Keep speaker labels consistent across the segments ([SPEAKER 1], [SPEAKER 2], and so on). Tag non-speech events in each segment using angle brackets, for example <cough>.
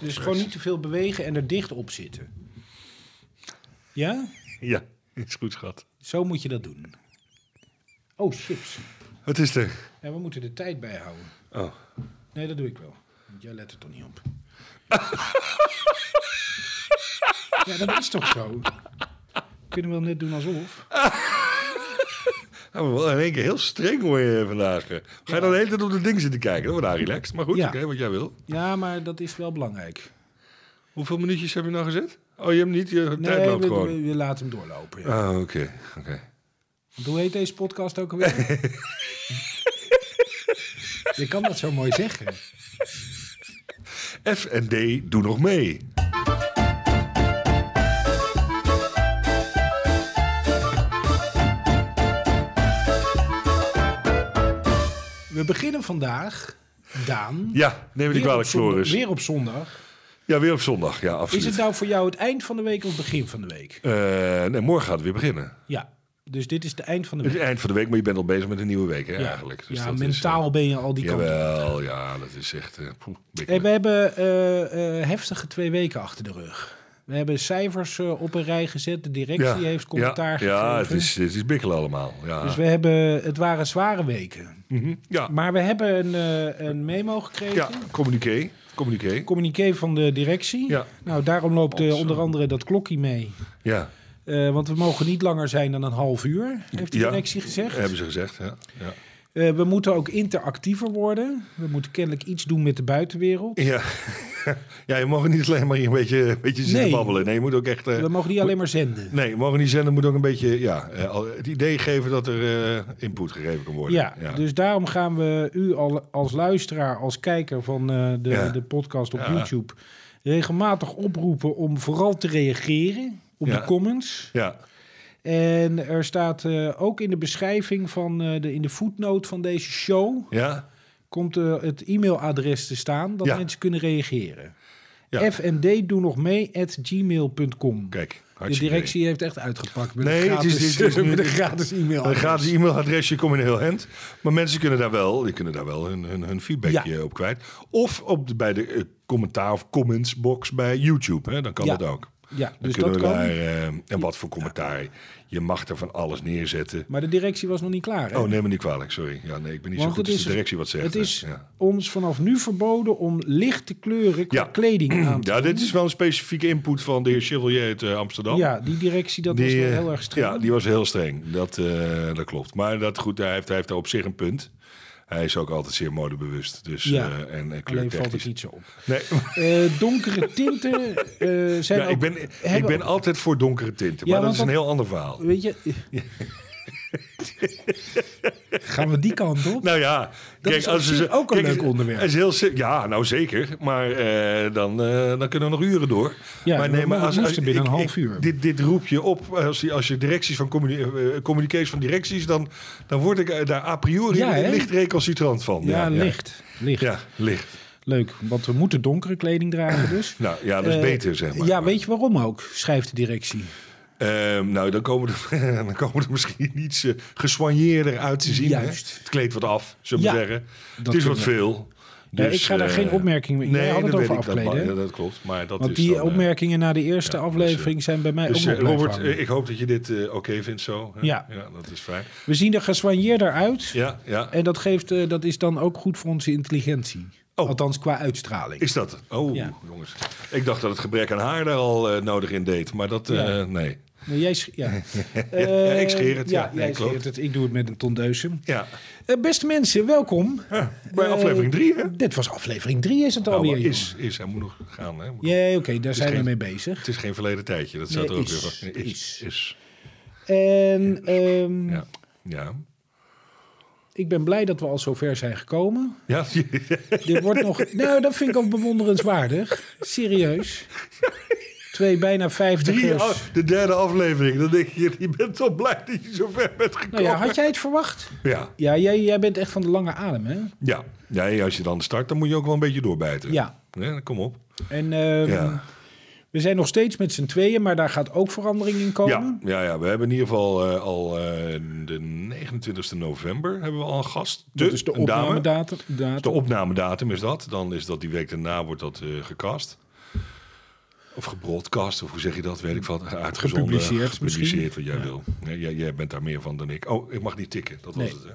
[SPEAKER 1] Dus gewoon niet te veel bewegen en er dicht op zitten. Ja?
[SPEAKER 2] Ja, is goed, schat.
[SPEAKER 1] Zo moet je dat doen. Oh, chips.
[SPEAKER 2] Wat is er?
[SPEAKER 1] Ja, we moeten de tijd bijhouden.
[SPEAKER 2] Oh.
[SPEAKER 1] Nee, dat doe ik wel. Want jij let er toch niet op. <laughs> ja, dat is toch zo? Kunnen we wel net doen alsof?
[SPEAKER 2] Nou, in één keer heel streng hoor je vandaag. Ga je dan de hele tijd op de ding zitten kijken? Dat wordt nou relaxed. Maar goed,
[SPEAKER 1] Ja.
[SPEAKER 2] oké, wat jij wil.
[SPEAKER 1] Ja, maar dat is wel belangrijk.
[SPEAKER 2] Hoeveel minuutjes heb je nou gezet? Oh, je hebt niet, je tijd
[SPEAKER 1] Nee,
[SPEAKER 2] loopt
[SPEAKER 1] we,
[SPEAKER 2] gewoon.
[SPEAKER 1] we, we laten hem doorlopen. Ja.
[SPEAKER 2] Ah, oké, oké.
[SPEAKER 1] Hoe heet deze podcast ook alweer? <laughs> Je kan dat zo mooi zeggen.
[SPEAKER 2] F en D, doe nog mee.
[SPEAKER 1] We beginnen vandaag, Daan.
[SPEAKER 2] Ja, neem me niet
[SPEAKER 1] weer
[SPEAKER 2] kwalijk,
[SPEAKER 1] op zondag-
[SPEAKER 2] Floris.
[SPEAKER 1] Weer op zondag.
[SPEAKER 2] Ja, weer op zondag. Ja,
[SPEAKER 1] Is
[SPEAKER 2] absoluut.
[SPEAKER 1] het nou voor jou het eind van de week of het begin van de week?
[SPEAKER 2] Eh, nee, morgen gaat het weer beginnen.
[SPEAKER 1] Ja, dus dit is het eind van de
[SPEAKER 2] Het
[SPEAKER 1] week.
[SPEAKER 2] is eind van de week, maar je bent al bezig met een nieuwe week hè,
[SPEAKER 1] Ja,
[SPEAKER 2] eigenlijk. Dus
[SPEAKER 1] ja
[SPEAKER 2] dat is,
[SPEAKER 1] mentaal ben je al die
[SPEAKER 2] eh,
[SPEAKER 1] kant op.
[SPEAKER 2] Jawel, ja, dat is echt... eh, poeh, bikkelen.
[SPEAKER 1] Hey, we hebben eh, eh, heftige twee weken achter de rug. We hebben cijfers eh, op een rij gezet. De directie heeft commentaar
[SPEAKER 2] ja, Ja,
[SPEAKER 1] gegeven.
[SPEAKER 2] het is, het is bikkelen allemaal. Ja.
[SPEAKER 1] Dus we hebben, het waren zware weken.
[SPEAKER 2] Mhm, ja.
[SPEAKER 1] Maar we hebben een, eh, een memo gekregen.
[SPEAKER 2] ja, communiqué. Communiqué.
[SPEAKER 1] Communiqué van de directie.
[SPEAKER 2] Ja.
[SPEAKER 1] Nou, daarom loopt eh, onder andere dat klokje mee.
[SPEAKER 2] Ja,
[SPEAKER 1] Eh, want we mogen niet langer zijn dan een half uur, heeft de
[SPEAKER 2] Ja.
[SPEAKER 1] directie gezegd.
[SPEAKER 2] hebben ze gezegd. Ja. Ja.
[SPEAKER 1] Eh, we moeten ook interactiever worden. We moeten kennelijk iets doen met de buitenwereld.
[SPEAKER 2] Ja. <laughs> ja, je mag niet alleen maar hier een beetje, een beetje zitten
[SPEAKER 1] Nee.
[SPEAKER 2] babbelen. Nee, je moet ook echt... eh,
[SPEAKER 1] We mogen niet alleen maar zenden.
[SPEAKER 2] Nee, je mag niet zenden, moet ook een beetje ja, eh, het idee geven dat er input gegeven kan worden.
[SPEAKER 1] Ja, dus daarom gaan we u al, als luisteraar, als kijker van de,
[SPEAKER 2] Ja.
[SPEAKER 1] de podcast op
[SPEAKER 2] Ja.
[SPEAKER 1] YouTube... regelmatig oproepen om vooral te reageren op
[SPEAKER 2] Ja.
[SPEAKER 1] de comments.
[SPEAKER 2] ja.
[SPEAKER 1] En er staat eh, ook in de beschrijving van eh, de, in de footnote van deze show...
[SPEAKER 2] Ja,
[SPEAKER 1] komt eh, het e-mailadres te staan dat
[SPEAKER 2] Ja.
[SPEAKER 1] mensen kunnen reageren.
[SPEAKER 2] Ja.
[SPEAKER 1] FND doe nog mee at gmail.com.
[SPEAKER 2] kijk.
[SPEAKER 1] De directie heeft echt uitgepakt met
[SPEAKER 2] Nee,
[SPEAKER 1] een
[SPEAKER 2] het is-
[SPEAKER 1] gratis,
[SPEAKER 2] het is nu- <laughs>
[SPEAKER 1] met een gratis e-mail.
[SPEAKER 2] Een gratis e-mailadresje kom in heel hand. Maar mensen kunnen daar wel, die kunnen daar wel hun, hun, hun feedbackje op kwijt. Of op de, bij de commentaar of comments box bij YouTube. Hè? Dan kan
[SPEAKER 1] Ja.
[SPEAKER 2] dat ook.
[SPEAKER 1] Ja,
[SPEAKER 2] Dan
[SPEAKER 1] dus
[SPEAKER 2] kunnen
[SPEAKER 1] dat
[SPEAKER 2] we
[SPEAKER 1] kan.
[SPEAKER 2] daar, eh, en wat voor commentaar. Je mag er van alles neerzetten.
[SPEAKER 1] Maar de directie was nog niet klaar. Hè?
[SPEAKER 2] Oh, neem me niet kwalijk, sorry. Ja, nee, ik ben niet
[SPEAKER 1] Want
[SPEAKER 2] zo goed als de directie wat zegt.
[SPEAKER 1] Het
[SPEAKER 2] hè.
[SPEAKER 1] is
[SPEAKER 2] ja.
[SPEAKER 1] ons vanaf nu verboden om lichte kleuren
[SPEAKER 2] Ja.
[SPEAKER 1] kleding aan te
[SPEAKER 2] ja, dit is wel een specifieke input van de heer Chevalier uit eh, Amsterdam.
[SPEAKER 1] Ja, die directie, dat was
[SPEAKER 2] Die, eh,
[SPEAKER 1] heel erg streng.
[SPEAKER 2] Ja, die was heel streng. Dat, eh, dat klopt. Maar dat, goed, hij, heeft, hij heeft daar op zich een punt. Hij is ook altijd zeer modebewust. Dus,
[SPEAKER 1] Ja.
[SPEAKER 2] eh, en, en
[SPEAKER 1] Alleen valt het niet zo op.
[SPEAKER 2] Nee,
[SPEAKER 1] Eh, donkere tinten eh, zijn
[SPEAKER 2] ja,
[SPEAKER 1] ook...
[SPEAKER 2] ik, ben, ik ben altijd voor donkere tinten.
[SPEAKER 1] Ja,
[SPEAKER 2] Maar dat is een heel ander verhaal.
[SPEAKER 1] Weet je... <laughs> <laughs> Gaan we die kant op?
[SPEAKER 2] Nou ja,
[SPEAKER 1] Dat is op zich ook een leuk onderwerp.
[SPEAKER 2] Is heel, ja, nou zeker. Maar eh, dan, eh, dan kunnen we nog uren door.
[SPEAKER 1] Ja,
[SPEAKER 2] maar
[SPEAKER 1] we moesten binnen een half uur.
[SPEAKER 2] Dit, dit roep je op als je, als je directies van communi- eh, communicaties van directies, dan, dan word ik daar a priori
[SPEAKER 1] Ja,
[SPEAKER 2] licht recalcitrant van.
[SPEAKER 1] Ja, licht. Licht.
[SPEAKER 2] Ja, licht.
[SPEAKER 1] Leuk, want we moeten donkere kleding dragen dus.
[SPEAKER 2] Nou ja, dat is beter, zeg maar.
[SPEAKER 1] Ja, weet je waarom ook, schrijft de directie.
[SPEAKER 2] Ehm, nou, dan komen, er, <laughs> dan komen er misschien iets eh gesoigneerder uit te zien.
[SPEAKER 1] Juist.
[SPEAKER 2] Hè? Het kleedt wat af, zullen we
[SPEAKER 1] Ja,
[SPEAKER 2] zeggen.
[SPEAKER 1] dat
[SPEAKER 2] Het is wat
[SPEAKER 1] we.
[SPEAKER 2] veel.
[SPEAKER 1] Ja, ik ga daar
[SPEAKER 2] eh,
[SPEAKER 1] geen opmerking mee-
[SPEAKER 2] Nee,
[SPEAKER 1] had het
[SPEAKER 2] dat
[SPEAKER 1] over
[SPEAKER 2] dat
[SPEAKER 1] afkleden?
[SPEAKER 2] Ja, dat klopt. Maar dat
[SPEAKER 1] Want
[SPEAKER 2] is
[SPEAKER 1] die
[SPEAKER 2] dan, eh,
[SPEAKER 1] opmerkingen na de eerste
[SPEAKER 2] ja,
[SPEAKER 1] aflevering zijn bij mij
[SPEAKER 2] Dus
[SPEAKER 1] ook
[SPEAKER 2] eh,
[SPEAKER 1] nog blijven
[SPEAKER 2] Robert,
[SPEAKER 1] hangen.
[SPEAKER 2] eh, ik hoop dat je dit eh, oké vindt zo. hè?
[SPEAKER 1] Ja.
[SPEAKER 2] ja, dat is fijn.
[SPEAKER 1] We zien er gesoigneerder uit.
[SPEAKER 2] Ja, ja.
[SPEAKER 1] En dat, geeft, eh, dat is dan ook goed voor onze intelligentie.
[SPEAKER 2] Oh.
[SPEAKER 1] Althans, qua uitstraling.
[SPEAKER 2] Is dat? Oh, jongens. Ik dacht dat het gebrek aan haar daar al eh, nodig in deed. Maar dat, eh, nee.
[SPEAKER 1] Nee, jij sch- ja. <laughs>
[SPEAKER 2] Ja, ik scheer het, ja.
[SPEAKER 1] Ja,
[SPEAKER 2] Nee,
[SPEAKER 1] jij
[SPEAKER 2] klopt.
[SPEAKER 1] het. Ik doe het met een tondeusem.
[SPEAKER 2] Ja.
[SPEAKER 1] Eh, beste mensen, welkom.
[SPEAKER 2] Ja, bij
[SPEAKER 1] Eh,
[SPEAKER 2] aflevering drie, hè?
[SPEAKER 1] Dit was aflevering 3 is het
[SPEAKER 2] Nou,
[SPEAKER 1] alweer.
[SPEAKER 2] is, is, hij moet nog gaan, hè?
[SPEAKER 1] Ja, oké, daar zijn we mee bezig.
[SPEAKER 2] Het is geen verleden tijdje. Dat staat
[SPEAKER 1] Nee,
[SPEAKER 2] er ook
[SPEAKER 1] is.
[SPEAKER 2] weer. van.
[SPEAKER 1] Is.
[SPEAKER 2] Is. is.
[SPEAKER 1] En ehm,
[SPEAKER 2] Ja. Ja.
[SPEAKER 1] ik ben blij dat we al zover zijn gekomen.
[SPEAKER 2] Ja. <laughs>
[SPEAKER 1] Dit wordt nog. Nou, dat vind ik ook bewonderenswaardig. Serieus. Twee bijna
[SPEAKER 2] Drie,
[SPEAKER 1] vijftigers.
[SPEAKER 2] af- de derde aflevering. Dan denk je, je bent toch blij dat je zo ver bent
[SPEAKER 1] Nou
[SPEAKER 2] gekomen.
[SPEAKER 1] ja, had jij het verwacht?
[SPEAKER 2] Ja.
[SPEAKER 1] Ja, jij, jij bent echt van de lange adem, hè?
[SPEAKER 2] Ja. ja, als je dan start, dan moet je ook wel een beetje doorbijten.
[SPEAKER 1] Ja.
[SPEAKER 2] Ja, kom op.
[SPEAKER 1] En ehm,
[SPEAKER 2] Ja.
[SPEAKER 1] we zijn nog steeds met z'n tweeën, maar daar gaat ook verandering in
[SPEAKER 2] Ja,
[SPEAKER 1] komen.
[SPEAKER 2] ja, ja, we hebben in ieder geval eh, al eh, de 29 november hebben we al een gast.
[SPEAKER 1] Dat is de
[SPEAKER 2] dame.
[SPEAKER 1] opnamedatum. datum.
[SPEAKER 2] De opnamedatum is dat. Dan is dat die week daarna wordt dat eh, gecast. Of gebroadcast, of hoe zeg je dat? Weet ik wat. Uitgezonden.
[SPEAKER 1] Gepubliceerd
[SPEAKER 2] Gepubliceerd, wat jij wil. Nee, jij, jij bent daar meer van dan ik. Oh, ik mag niet tikken. Dat was
[SPEAKER 1] Nee.
[SPEAKER 2] het, hè?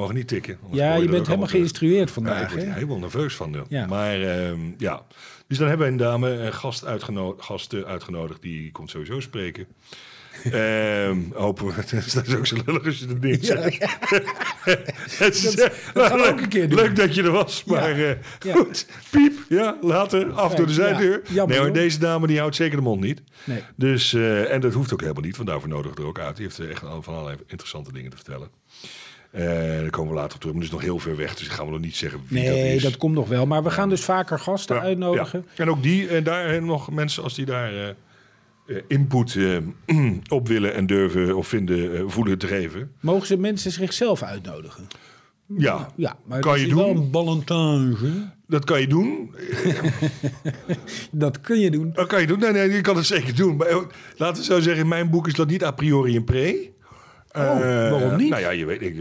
[SPEAKER 2] Mag niet tikken.
[SPEAKER 1] Ja, je bent helemaal geïnstrueerd
[SPEAKER 2] Ja,
[SPEAKER 1] vandaag.
[SPEAKER 2] ik word er helemaal nerveus van.
[SPEAKER 1] Ja.
[SPEAKER 2] Maar ehm, ja, dus dan hebben we een dame, een gast uitgenodigd, gasten uitgenodigd, die komt sowieso spreken. Ehm hopen we, <laughs> dat is ook zo lullig als je dat ding zegt. <laughs> Het is,
[SPEAKER 1] Dat- dat gaan we
[SPEAKER 2] leuk-
[SPEAKER 1] ook een keer doen.
[SPEAKER 2] Leuk dat je er was,
[SPEAKER 1] Ja.
[SPEAKER 2] maar eh,
[SPEAKER 1] Ja.
[SPEAKER 2] goed, piep, ja, later, af door de zijdeur.
[SPEAKER 1] ja,
[SPEAKER 2] nee, maar deze dame die houdt zeker de mond niet.
[SPEAKER 1] Nee.
[SPEAKER 2] Dus, eh, en dat hoeft ook helemaal niet, want daarvoor nodigen we er ook uit. Die heeft eh, echt van allerlei interessante dingen te vertellen. Eh daar komen we later op terug, maar dat is nog heel ver weg, dus gaan we nog niet zeggen wie dat
[SPEAKER 1] Nee,
[SPEAKER 2] is.
[SPEAKER 1] dat komt nog wel. Maar we gaan dus vaker gasten
[SPEAKER 2] Ja,
[SPEAKER 1] uitnodigen.
[SPEAKER 2] ja. En ook die, en daar eh, nog mensen als die daar eh, eh, input eh, <clears throat> op willen en durven of vinden, eh, voelen geven.
[SPEAKER 1] Mogen ze mensen zichzelf uitnodigen?
[SPEAKER 2] Ja,
[SPEAKER 1] Ja, maar
[SPEAKER 2] Kan
[SPEAKER 1] dat
[SPEAKER 2] je
[SPEAKER 1] wel
[SPEAKER 2] doen.
[SPEAKER 1] een ballantage.
[SPEAKER 2] dat kan je doen. <laughs>
[SPEAKER 1] Dat kun je doen.
[SPEAKER 2] Dat kan je doen. Nee, nee, je kan het zeker doen. Maar eh, laten we zo zeggen, in mijn boek is dat niet a priori een pre.
[SPEAKER 1] Oh,
[SPEAKER 2] Eh,
[SPEAKER 1] waarom niet?
[SPEAKER 2] Nou ja, je weet, ik,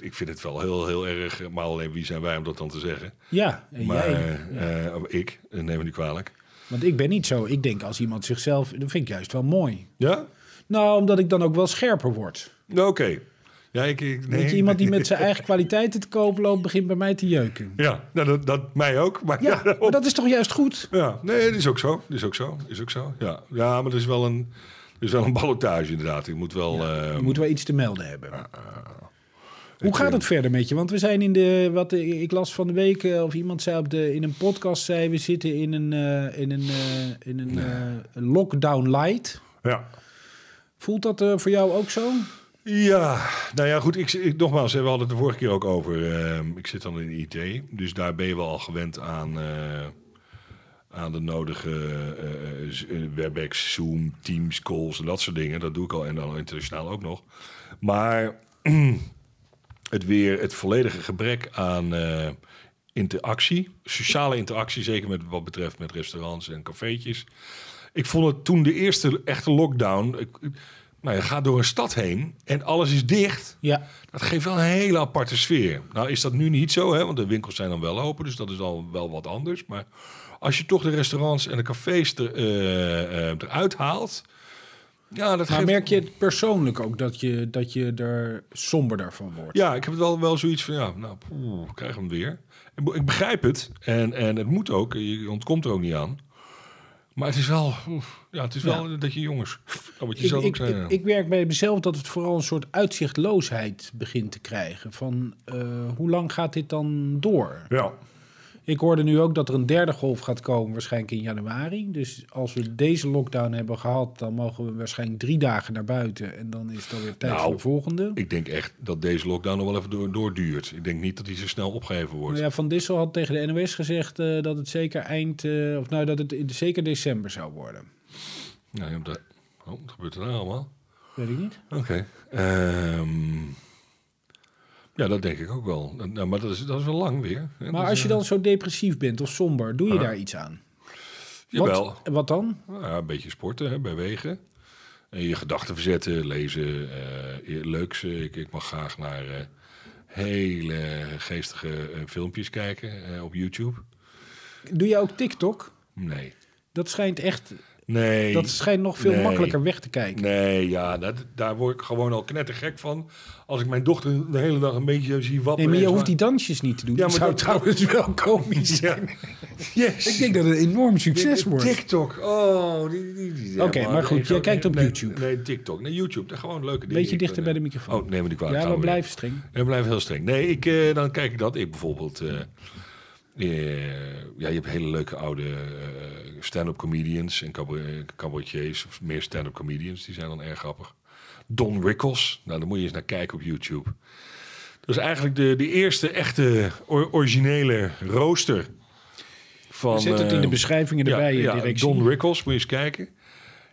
[SPEAKER 2] ik, vind het wel heel, heel erg. eh, Maar alleen wie zijn wij om dat dan te zeggen?
[SPEAKER 1] Ja, en
[SPEAKER 2] Maar
[SPEAKER 1] jij.
[SPEAKER 2] eh, eh, ik, eh, neem me niet kwalijk.
[SPEAKER 1] Want ik ben niet zo. Ik denk als iemand zichzelf... Dat vind ik juist wel mooi.
[SPEAKER 2] Ja?
[SPEAKER 1] Nou, omdat ik dan ook wel scherper word.
[SPEAKER 2] Nou, Oké. Ja, ik, ik, nee.
[SPEAKER 1] Weet je, iemand die met <laughs> zijn eigen kwaliteiten te koop loopt... begint bij mij te jeuken.
[SPEAKER 2] Ja, nou, dat, dat mij ook. Maar
[SPEAKER 1] Ja, <laughs> maar dat is toch juist goed?
[SPEAKER 2] Ja, nee, dat is ook zo. Dat is ook zo. Is ook zo. Ja, ja maar er is wel een, er is wel een ballotage inderdaad. Je moet wel. eh,
[SPEAKER 1] Je moet wel iets te melden hebben. Hoe gaat het verder met je? Want we zijn in de, wat ik las van de week, eh, of iemand zei op de, in een podcast, zei we zitten in een, eh, in een, eh, in een, lockdown light.
[SPEAKER 2] ja.
[SPEAKER 1] Voelt dat voor jou ook zo?
[SPEAKER 2] Ja, nou ja, goed. Ik, ik, nogmaals, we hadden het de vorige keer ook over. ehm, ik zit dan in IT, dus daar ben je wel al gewend aan, aan de nodige WebEx, Zoom, Teams, calls en dat soort dingen. Dat doe ik al en dan internationaal ook nog. Maar <clears throat> het weer, het volledige gebrek aan eh, interactie, sociale interactie, zeker met wat betreft met restaurants en cafeetjes. Ik vond het toen de eerste echte lockdown. Ik, nou, je gaat door een stad heen en alles is dicht.
[SPEAKER 1] Ja.
[SPEAKER 2] Dat geeft wel een hele aparte sfeer. Nou is dat nu niet zo, hè, want de winkels zijn dan wel open, dus dat is al wel wat anders. Maar als je toch de restaurants en de cafés er, eh, eh, eruit haalt, ja, dat
[SPEAKER 1] Maar
[SPEAKER 2] geeft...
[SPEAKER 1] merk je het persoonlijk ook dat je, dat je er somberder van wordt?
[SPEAKER 2] Ja, ik heb het wel, wel zoiets van, ja, nou, poeh, ik krijg hem weer. Ik, be- ik begrijp het en, en het moet ook, je ontkomt er ook niet aan. Maar het is wel, oef, ja, het is wel dat je jongens, dat moet je
[SPEAKER 1] Ik,
[SPEAKER 2] zelf ook
[SPEAKER 1] ik,
[SPEAKER 2] zijn.
[SPEAKER 1] ik, ik werk bij mezelf dat het vooral een soort uitzichtloosheid begint te krijgen. Van eh, hoe lang gaat dit dan door?
[SPEAKER 2] ja.
[SPEAKER 1] Ik hoorde nu ook dat er een derde golf gaat komen, waarschijnlijk in januari. Dus als we deze lockdown hebben gehad, dan mogen we waarschijnlijk drie dagen naar buiten. En dan is het alweer tijd
[SPEAKER 2] Nou,
[SPEAKER 1] voor de volgende.
[SPEAKER 2] Ik denk echt dat deze lockdown nog wel even door, doorduurt. Ik denk niet dat hij zo snel opgeheven wordt.
[SPEAKER 1] Nou ja, Van Dissel had tegen de NOS gezegd eh, dat het zeker eind, eh, of nou dat het in- zeker december zou worden.
[SPEAKER 2] Ja, je hebt dat- oh, wat gebeurt er nou allemaal?
[SPEAKER 1] Weet ik niet.
[SPEAKER 2] Oké. Ehm, ja, dat denk ik ook wel. Nou, maar dat is, dat is wel lang weer. hè.
[SPEAKER 1] Maar als je dan zo depressief bent of somber, doe je daar iets aan?
[SPEAKER 2] eh, Jawel.
[SPEAKER 1] Wat, wat dan?
[SPEAKER 2] Nou ja, een beetje sporten, hè, bewegen. En je gedachten verzetten, lezen, eh, leuks. eh, Ik, ik mag graag naar eh, hele geestige eh, filmpjes kijken eh, op YouTube.
[SPEAKER 1] Doe je ook TikTok?
[SPEAKER 2] Nee.
[SPEAKER 1] Dat schijnt echt,
[SPEAKER 2] Nee.
[SPEAKER 1] dat schijnt nog veel
[SPEAKER 2] Nee.
[SPEAKER 1] makkelijker weg te kijken.
[SPEAKER 2] Nee, ja, dat, daar word ik gewoon al knettergek van. Als ik mijn dochter de hele dag een beetje zie wapperen.
[SPEAKER 1] Nee, maar je hoeft die dansjes niet te doen.
[SPEAKER 2] Ja,
[SPEAKER 1] dat
[SPEAKER 2] maar
[SPEAKER 1] zou
[SPEAKER 2] dat-
[SPEAKER 1] trouwens wel komisch
[SPEAKER 2] Ja.
[SPEAKER 1] zijn.
[SPEAKER 2] Yes.
[SPEAKER 1] Ik denk dat het een enorm succes wordt.
[SPEAKER 2] TikTok. Oh, die, die,
[SPEAKER 1] Oké, maar goed,
[SPEAKER 2] nee,
[SPEAKER 1] jij kijkt op
[SPEAKER 2] nee,
[SPEAKER 1] YouTube.
[SPEAKER 2] Nee, TikTok. Nee, YouTube. Dat gewoon leuke dingen.
[SPEAKER 1] Beetje dichter bij de microfoon.
[SPEAKER 2] Oh, neem me die kwalijk.
[SPEAKER 1] Ja, we blijven streng.
[SPEAKER 2] We blijven heel streng. Nee, ik, eh, dan kijk ik dat. Ik bijvoorbeeld... eh, ja, je hebt hele leuke oude eh, stand-up comedians en cabaret- cabaretiers. Of meer stand-up comedians. Die zijn dan erg grappig. Don Rickles. Nou, daar moet je eens naar kijken op YouTube. Dat is eigenlijk de, de eerste echte or- originele rooster. Van,
[SPEAKER 1] Zet het in de
[SPEAKER 2] eh,
[SPEAKER 1] beschrijvingen erbij,
[SPEAKER 2] ja. Don Rickles, moet je eens kijken.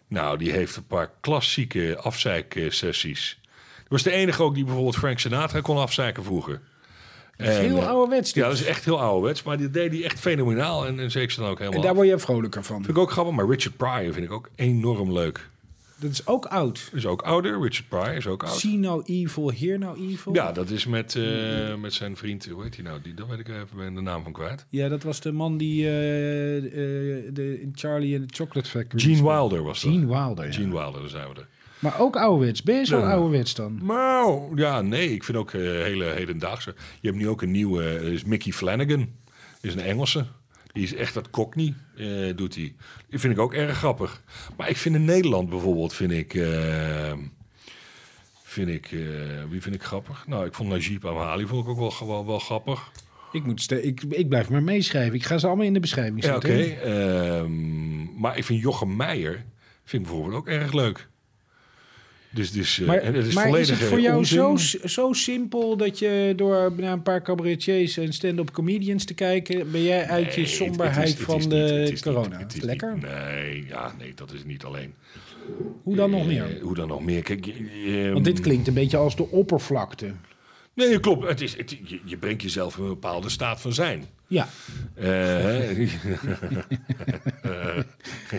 [SPEAKER 2] Nou, die heeft een paar klassieke afzeiksessies. Dat was de enige ook die bijvoorbeeld Frank Sinatra kon afzeiken vroeger.
[SPEAKER 1] Dat is
[SPEAKER 2] En,
[SPEAKER 1] heel
[SPEAKER 2] eh,
[SPEAKER 1] ouderwets. dit.
[SPEAKER 2] Ja, dat is echt heel ouderwets, maar die deed hij echt fenomenaal. En, en zeker dan ook helemaal
[SPEAKER 1] en daar
[SPEAKER 2] af.
[SPEAKER 1] word je vrolijker van.
[SPEAKER 2] Vind ik ook grappig, maar Richard Pryor vind ik ook enorm leuk.
[SPEAKER 1] Dat is ook oud.
[SPEAKER 2] Is ook ouder. Richard Pryor is ook oud.
[SPEAKER 1] See no evil, hear no evil.
[SPEAKER 2] Ja, dat is met, eh, met zijn vriend, hoe heet hij nou? Die, daar weet ik even de naam van kwijt.
[SPEAKER 1] Ja, dat was de man die eh, de, in Charlie and the Chocolate Factory...
[SPEAKER 2] Gene. Wilder was dat.
[SPEAKER 1] Gene Wilder, ja.
[SPEAKER 2] Gene Wilder, daar zijn we er.
[SPEAKER 1] Maar ook ouderwets. Ben je zo ouderwets dan?
[SPEAKER 2] Nou, ja, nee, ik vind ook eh, hele hedendaagse. Je hebt nu ook een nieuwe, eh, is Mickey Flanagan. is een Engelse. Die is echt dat cockney, eh, doet hij. Die vind ik ook erg grappig. Maar ik vind in Nederland bijvoorbeeld, vind ik... vind ik wie vind ik grappig? Nou, ik vond Najib Amhali vond ik ook wel, wel, wel grappig.
[SPEAKER 1] Ik, moet ik, ik blijf maar meeschrijven. Ik ga ze allemaal in de beschrijving
[SPEAKER 2] Ja, oké.
[SPEAKER 1] zetten.
[SPEAKER 2] Ehm, maar ik vind Jochem Meijer vind ik bijvoorbeeld ook erg leuk. Dus, dus eh,
[SPEAKER 1] Maar,
[SPEAKER 2] en het is
[SPEAKER 1] maar is
[SPEAKER 2] volledig
[SPEAKER 1] het voor jou zo,
[SPEAKER 2] onzin.
[SPEAKER 1] zo simpel dat je door naar een paar cabaretiers en stand-up comedians te kijken, ben jij uit je
[SPEAKER 2] Nee,
[SPEAKER 1] somberheid
[SPEAKER 2] het is- het
[SPEAKER 1] van
[SPEAKER 2] is
[SPEAKER 1] de corona?
[SPEAKER 2] niet-
[SPEAKER 1] Lekker.
[SPEAKER 2] niet- nee, ja, nee, dat is niet alleen.
[SPEAKER 1] Hoe dan nog
[SPEAKER 2] Eh,
[SPEAKER 1] meer?
[SPEAKER 2] Hoe dan nog meer? Kijk, je-
[SPEAKER 1] Want dit klinkt een beetje als de oppervlakte.
[SPEAKER 2] Nee, klopt. Het is, het, je, je brengt jezelf in een bepaalde staat van zijn.
[SPEAKER 1] Ja,
[SPEAKER 2] Eh, hè?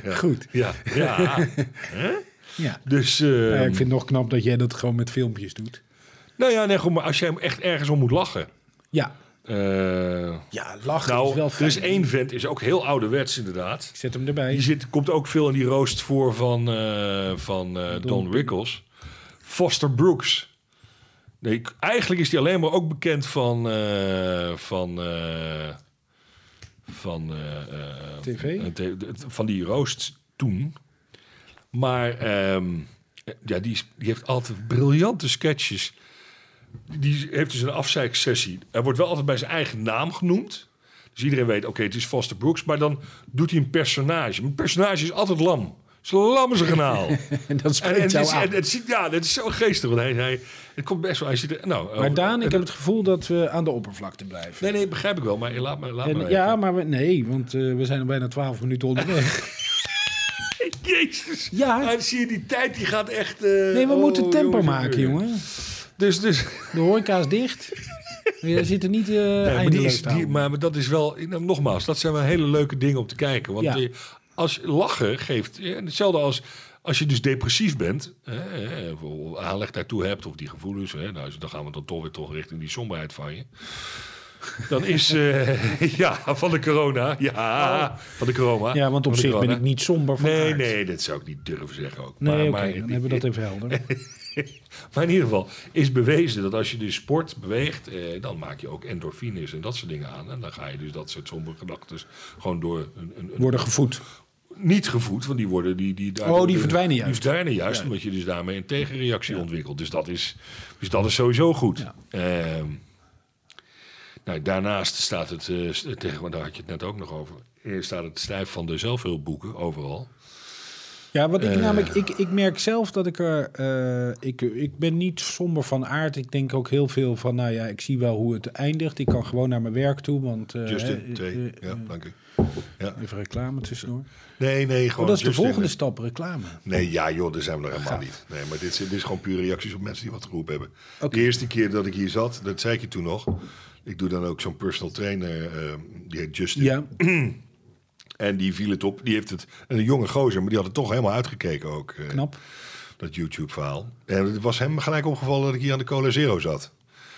[SPEAKER 2] <laughs> <laughs>
[SPEAKER 1] goed.
[SPEAKER 2] ja, ja.
[SPEAKER 1] Ja.
[SPEAKER 2] Dus,
[SPEAKER 1] ja, ik vind het nog knap dat jij dat gewoon met filmpjes doet.
[SPEAKER 2] nou ja, nee, goed, maar als jij hem echt ergens om moet lachen.
[SPEAKER 1] Ja,
[SPEAKER 2] eh,
[SPEAKER 1] ja lachen
[SPEAKER 2] nou,
[SPEAKER 1] is wel
[SPEAKER 2] er
[SPEAKER 1] fijn.
[SPEAKER 2] is één vent, is ook heel ouderwets inderdaad.
[SPEAKER 1] Ik zet hem erbij.
[SPEAKER 2] Die zit, komt ook veel in die roost voor van, eh, van eh, Don Rickles. Foster Brooks. Nee, eigenlijk is hij alleen maar ook bekend van... van van,
[SPEAKER 1] TV?
[SPEAKER 2] van die roost toen. Maar ehm, ja, die, is- die heeft altijd briljante sketches. Die heeft dus een afzeiksessie. Hij wordt wel altijd bij zijn eigen naam genoemd. Dus iedereen weet, oké, het is Foster Brooks. Maar dan doet hij een personage. Een personage is altijd lam. Is lam als een <laughs>
[SPEAKER 1] dat
[SPEAKER 2] En,
[SPEAKER 1] spreekt
[SPEAKER 2] en,
[SPEAKER 1] jou
[SPEAKER 2] is, en het, ja, dat is zo geestig. Want hij, hij, het komt best wel... Hij zit nou,
[SPEAKER 1] Maar
[SPEAKER 2] oh,
[SPEAKER 1] Daan, ik heb het gevoel dat we aan de oppervlakte blijven.
[SPEAKER 2] Nee, nee, begrijp ik wel. Maar laat me, laat
[SPEAKER 1] En,
[SPEAKER 2] nou
[SPEAKER 1] ja, maar we, nee, want eh, we zijn al bijna twaalf minuten onderweg. <laughs>
[SPEAKER 2] Jezus.
[SPEAKER 1] Ja.
[SPEAKER 2] Maar zie je, die tijd die gaat echt... eh,
[SPEAKER 1] Nee, we
[SPEAKER 2] oh,
[SPEAKER 1] moeten tempo
[SPEAKER 2] jongens,
[SPEAKER 1] maken, jongen.
[SPEAKER 2] Dus, dus,
[SPEAKER 1] De horeca is dicht. Je zit er niet eh
[SPEAKER 2] Nee, maar, die is, die, maar dat is wel, nou, nogmaals, dat zijn wel hele leuke dingen om te kijken. Want
[SPEAKER 1] Ja.
[SPEAKER 2] als lachen geeft, ja, hetzelfde als als je dus depressief bent, hè, aanleg daartoe hebt, of die gevoelens, hè, nou, dan gaan we dan toch weer toch richting die somberheid van je. Dan is, eh, <laughs> ja, van de corona, ja, van de corona.
[SPEAKER 1] Ja, want op zich ben ik niet somber van
[SPEAKER 2] Nee,
[SPEAKER 1] aard.
[SPEAKER 2] nee, dat zou ik niet durven zeggen ook.
[SPEAKER 1] Nee,
[SPEAKER 2] maar, maar,
[SPEAKER 1] dan hebben we dat even helder. <laughs>
[SPEAKER 2] maar in ieder geval is bewezen dat als je dus sport beweegt, eh, dan maak je ook endorfines en dat soort dingen aan. En dan ga je dus dat soort sombere gedachten gewoon door een, een, een-
[SPEAKER 1] Worden gevoed.
[SPEAKER 2] niet gevoed, want die worden die die
[SPEAKER 1] Oh, die verdwijnen juist.
[SPEAKER 2] Die verdwijnen juist,
[SPEAKER 1] Ja.
[SPEAKER 2] omdat je dus daarmee een tegenreactie ontwikkelt. Dus dat is, dus dat is sowieso goed.
[SPEAKER 1] Ja.
[SPEAKER 2] Ehm, nou, daarnaast staat het, eh, tegen, daar had je het net ook nog over, staat het stijf van de zelfhulpboeken overal.
[SPEAKER 1] Ja, wat ik
[SPEAKER 2] Eh.
[SPEAKER 1] namelijk, ik, ik merk zelf dat ik er, eh, ik, ik ben niet somber van aard. Ik denk ook heel veel van, nou ja, ik zie wel hoe het eindigt. Ik kan gewoon naar mijn werk toe, want... eh,
[SPEAKER 2] Justin,
[SPEAKER 1] eh,
[SPEAKER 2] ja, dank u. Ja.
[SPEAKER 1] Even reclame tussendoor.
[SPEAKER 2] Nee, nee,
[SPEAKER 1] Oh,
[SPEAKER 2] gewoon
[SPEAKER 1] dat is de volgende stap, reclame.
[SPEAKER 2] Nee, ja joh, daar zijn we nog helemaal niet. Nee, maar dit, is- dit is gewoon pure reacties op mensen die wat geroepen hebben. De eerste keer dat ik hier zat, dat zei ik je toen nog. Ik doe dan ook zo'n personal trainer, eh, die heet Justin.
[SPEAKER 1] Ja, <clears throat>
[SPEAKER 2] En die viel het op. Die heeft het, een jonge gozer, maar die had het toch helemaal uitgekeken ook. eh,
[SPEAKER 1] knap.
[SPEAKER 2] Dat YouTube-verhaal. En het was hem gelijk opgevallen dat ik hier aan de Cola Zero zat.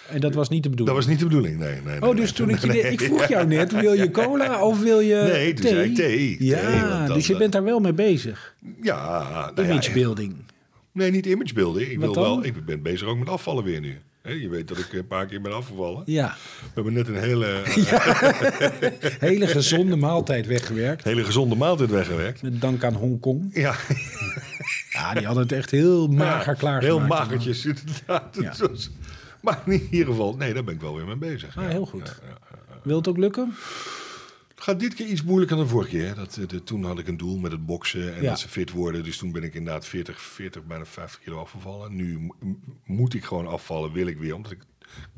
[SPEAKER 1] En dat was niet de
[SPEAKER 2] Dat
[SPEAKER 1] bedoeling.
[SPEAKER 2] was niet de bedoeling, nee. nee,
[SPEAKER 1] Oh, dus
[SPEAKER 2] nee.
[SPEAKER 1] toen ik je... <laughs>
[SPEAKER 2] Nee,
[SPEAKER 1] Ik vroeg jou net, wil je <laughs> cola of wil je
[SPEAKER 2] Nee, toen
[SPEAKER 1] thee?
[SPEAKER 2] zei ik thee.
[SPEAKER 1] Ja,
[SPEAKER 2] Thee, want dan-
[SPEAKER 1] dus je bent daar wel mee bezig.
[SPEAKER 2] Ja, nou ja,
[SPEAKER 1] Image building.
[SPEAKER 2] Nee, niet imagebeelden. Ik,
[SPEAKER 1] Wat
[SPEAKER 2] wil
[SPEAKER 1] dan?
[SPEAKER 2] wel, ik ben bezig ook met afvallen weer nu. Je weet dat ik een paar keer ben afgevallen.
[SPEAKER 1] Ja,
[SPEAKER 2] We hebben net een hele, <laughs> <laughs>
[SPEAKER 1] hele gezonde maaltijd weggewerkt.
[SPEAKER 2] hele gezonde maaltijd weggewerkt.
[SPEAKER 1] Met dank aan Hongkong.
[SPEAKER 2] Ja, <laughs>
[SPEAKER 1] Ja, die hadden het echt heel mager klaar
[SPEAKER 2] heel magertjes inderdaad.
[SPEAKER 1] Ja.
[SPEAKER 2] Maar in ieder geval, nee, daar ben ik wel weer mee bezig.
[SPEAKER 1] Ah,
[SPEAKER 2] ja.
[SPEAKER 1] heel goed.
[SPEAKER 2] Ja, ja.
[SPEAKER 1] Wil het ook lukken?
[SPEAKER 2] Gaat dit keer iets moeilijker dan vorige keer. hè. Dat, eh, de, toen had ik een doel met het boksen en
[SPEAKER 1] Ja.
[SPEAKER 2] dat ze fit worden. Dus toen ben ik inderdaad 40, 40 bijna 50 kilo afgevallen. Nu mo- moet ik gewoon afvallen, wil ik weer. Omdat ik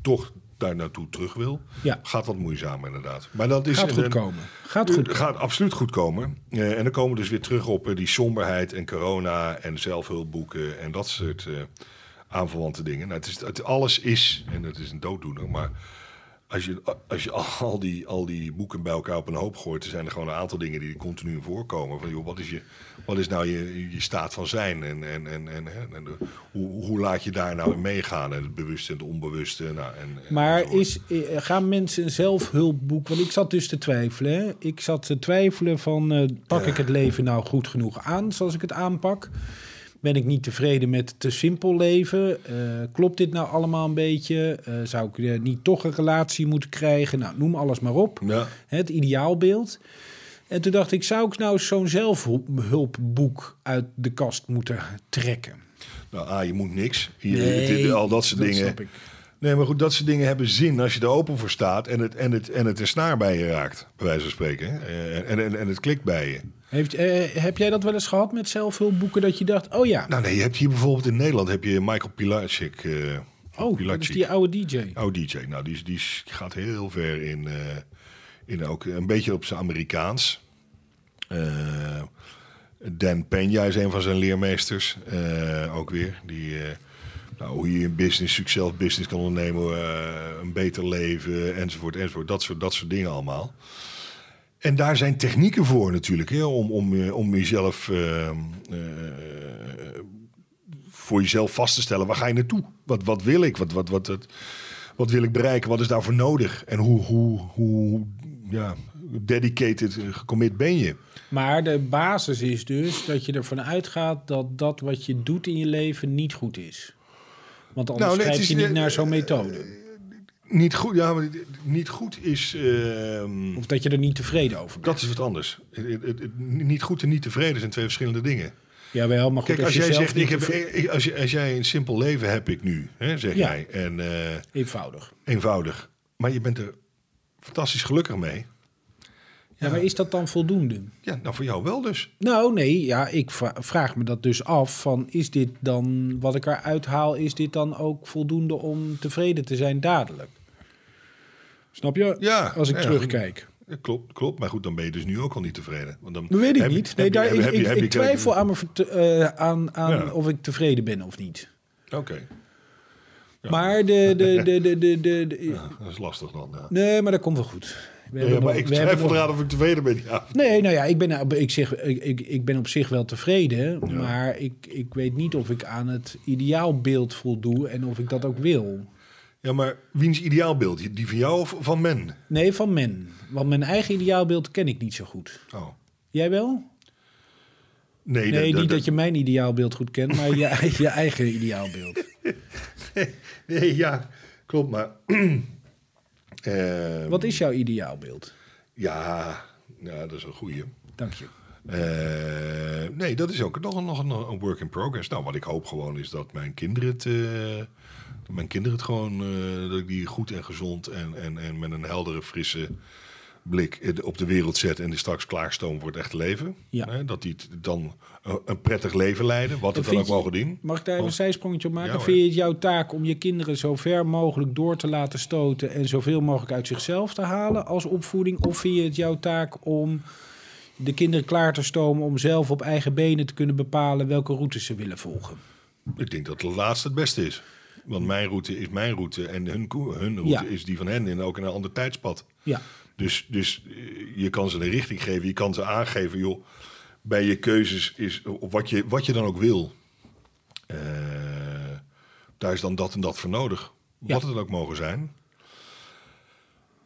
[SPEAKER 2] toch daar naartoe terug wil.
[SPEAKER 1] Ja.
[SPEAKER 2] Gaat wat moeizamer inderdaad. Maar dat is
[SPEAKER 1] Gaat goed
[SPEAKER 2] een-
[SPEAKER 1] komen. Gaat goed
[SPEAKER 2] Het gaat absoluut goed komen. Eh, en dan komen we dus weer terug op eh, die somberheid en corona en zelfhulpboeken en dat soort eh, aanverwante dingen. Nou, het is, het, alles is, en het is een dooddoener, maar als je, als je al, die, al die boeken bij elkaar op een hoop gooit, er zijn er gewoon een aantal dingen die continu voorkomen. Van, joh, wat, is je, wat is nou je, je staat van zijn? En, en, en, en, en de, hoe, hoe laat je daar nou in meegaan? En het bewuste en het onbewuste. Nou, en,
[SPEAKER 1] maar is, eh, gaan mensen een zelfhulpboek... Want ik zat dus te twijfelen. Hè? Ik zat te twijfelen van, uh, pak ik het leven nou goed genoeg aan zoals ik het aanpak? Ben ik niet tevreden met te simpel leven? Uh, klopt dit nou allemaal een beetje? Uh, zou ik uh, niet toch een relatie moeten krijgen? Nou, noem alles maar op.
[SPEAKER 2] Ja.
[SPEAKER 1] Het ideaalbeeld. En toen dacht ik, zou ik nou zo'n zelfhulpboek uit de kast moeten trekken?
[SPEAKER 2] Nou, ah, je moet niks. Je,
[SPEAKER 1] Nee,
[SPEAKER 2] al dat soort
[SPEAKER 1] dat
[SPEAKER 2] dingen. Nee, maar goed, dat soort dingen hebben zin als je er open voor staat en het, en het, en het een snaar bij je raakt, bij wijze van spreken. Eh, En, en, en het klikt bij je.
[SPEAKER 1] Heeft, eh, heb jij dat wel eens gehad met zelfhulpboeken? Dat je dacht, oh ja,
[SPEAKER 2] Nou nee, je hebt hier bijvoorbeeld in Nederland heb je Michael Pilacic. eh
[SPEAKER 1] oh,
[SPEAKER 2] Pilacic.
[SPEAKER 1] is die oude DJ.
[SPEAKER 2] Oude DJ. Nou, die, die gaat heel ver in, eh, in ook een beetje op zijn Amerikaans. Eh, Dan Peña is een van zijn leermeesters. ook weer. Die, nou, hoe je in business, succes business kan ondernemen. een beter leven, enzovoort, enzovoort. Dat soort, dat soort dingen allemaal. En daar zijn technieken voor natuurlijk. Hè, om, om, eh, om jezelf... eh, eh, voor jezelf vast te stellen, waar ga je naartoe? Wat, wat wil ik? Wat, wat, wat, wat, wat wil ik bereiken? Wat is daarvoor nodig? En hoe, hoe, hoe ja, dedicated, gecommit ben je?
[SPEAKER 1] Maar de basis is dus dat je ervan uitgaat dat dat wat je doet in je leven niet goed is. Want anders
[SPEAKER 2] Nou, nee, is,
[SPEAKER 1] je niet naar zo'n methode.
[SPEAKER 2] Niet goed, ja, maar niet goed is... ehm,
[SPEAKER 1] Of dat je er niet tevreden over bent.
[SPEAKER 2] dat is wat anders. Het- het- het- Niet goed en niet tevreden zijn twee verschillende dingen.
[SPEAKER 1] Jawel, maar goed,
[SPEAKER 2] Kijk, als
[SPEAKER 1] je
[SPEAKER 2] jij zegt, ik heb, ik- als, je, als jij een simpel leven heb ik nu, hè, zeg
[SPEAKER 1] Ja.
[SPEAKER 2] jij, en eh,
[SPEAKER 1] Eenvoudig.
[SPEAKER 2] eenvoudig, maar je bent er fantastisch gelukkig mee.
[SPEAKER 1] Ja, maar is dat dan voldoende?
[SPEAKER 2] Ja, nou voor jou wel dus.
[SPEAKER 1] Nou, nee, ja, ik vra- vraag me dat dus af van is dit dan, wat ik eruit haal, is dit dan ook voldoende om tevreden te zijn dadelijk? Snap je?
[SPEAKER 2] Ja,
[SPEAKER 1] Als ik
[SPEAKER 2] ja,
[SPEAKER 1] terugkijk.
[SPEAKER 2] Ja, klopt, klopt. Maar goed, dan ben je dus nu ook al niet tevreden. Want dan
[SPEAKER 1] Dat weet ik
[SPEAKER 2] je-
[SPEAKER 1] niet. Nee, daar,
[SPEAKER 2] heb
[SPEAKER 1] ik,
[SPEAKER 2] heb
[SPEAKER 1] twijfel aan, eh, aan, of ik tevreden ben of niet.
[SPEAKER 2] Oké,
[SPEAKER 1] Maar de... de, de, de, de, de, de- <laughs>
[SPEAKER 2] ja, dat is lastig dan. Ja.
[SPEAKER 1] Nee, maar dat komt wel goed. We
[SPEAKER 2] Ja, maar
[SPEAKER 1] nog-
[SPEAKER 2] ik twijfel
[SPEAKER 1] nog-
[SPEAKER 2] eraan of ik tevreden ben. Ja.
[SPEAKER 1] Nee, nou ja, ik ben, ik, zeg, ik, ik, ik ben op zich wel tevreden. Maar ik, ik weet niet of ik aan het ideaalbeeld voldoe en of ik dat ook wil.
[SPEAKER 2] Ja, maar wiens ideaalbeeld? Die van jou of van men?
[SPEAKER 1] Nee, van men. Want mijn eigen ideaalbeeld ken ik niet zo goed.
[SPEAKER 2] Oh.
[SPEAKER 1] Jij wel?
[SPEAKER 2] Nee,
[SPEAKER 1] Nee, niet
[SPEAKER 2] dat-
[SPEAKER 1] je mijn ideaalbeeld goed kent, maar je, <laughs> je eigen ideaalbeeld. <laughs>
[SPEAKER 2] Nee, ja, klopt. Maar... <clears throat> eh,
[SPEAKER 1] Wat is jouw ideaalbeeld?
[SPEAKER 2] Ja, ja, dat is een goeie.
[SPEAKER 1] Dank je.
[SPEAKER 2] Eh, nee, dat is ook nog, een- nog een, een work in progress. Nou, wat ik hoop gewoon is dat mijn kinderen het, eh, dat mijn kinderen het gewoon, eh, dat ik die goed en gezond en, en, en met een heldere, frisse blik op de wereld zet en die straks klaarstoom voor het echte leven.
[SPEAKER 1] Ja.
[SPEAKER 2] Hè, dat die dan een, prettig leven leiden, wat het dan ook mogen doen.
[SPEAKER 1] Mag ik daar even een zijsprongetje op maken?
[SPEAKER 2] Ja.
[SPEAKER 1] Vind je het jouw taak om je kinderen zo ver mogelijk door te laten stoten en zoveel mogelijk uit zichzelf te halen als opvoeding? Of vind je het jouw taak om de kinderen klaar te stomen om zelf op eigen benen te kunnen bepalen welke routes ze willen volgen?
[SPEAKER 2] Ik denk dat de laatste het beste is. Want mijn route is mijn route en hun, hun route
[SPEAKER 1] Ja.
[SPEAKER 2] is die van hen en ook in een ander tijdspad.
[SPEAKER 1] Ja,
[SPEAKER 2] Dus, dus eh, je kan ze een richting geven, je kan ze aangeven, joh, bij je keuzes is wat je, wat je dan ook wil. eh, daar is dan dat en dat voor nodig.
[SPEAKER 1] Ja.
[SPEAKER 2] Wat het dan ook mogen zijn.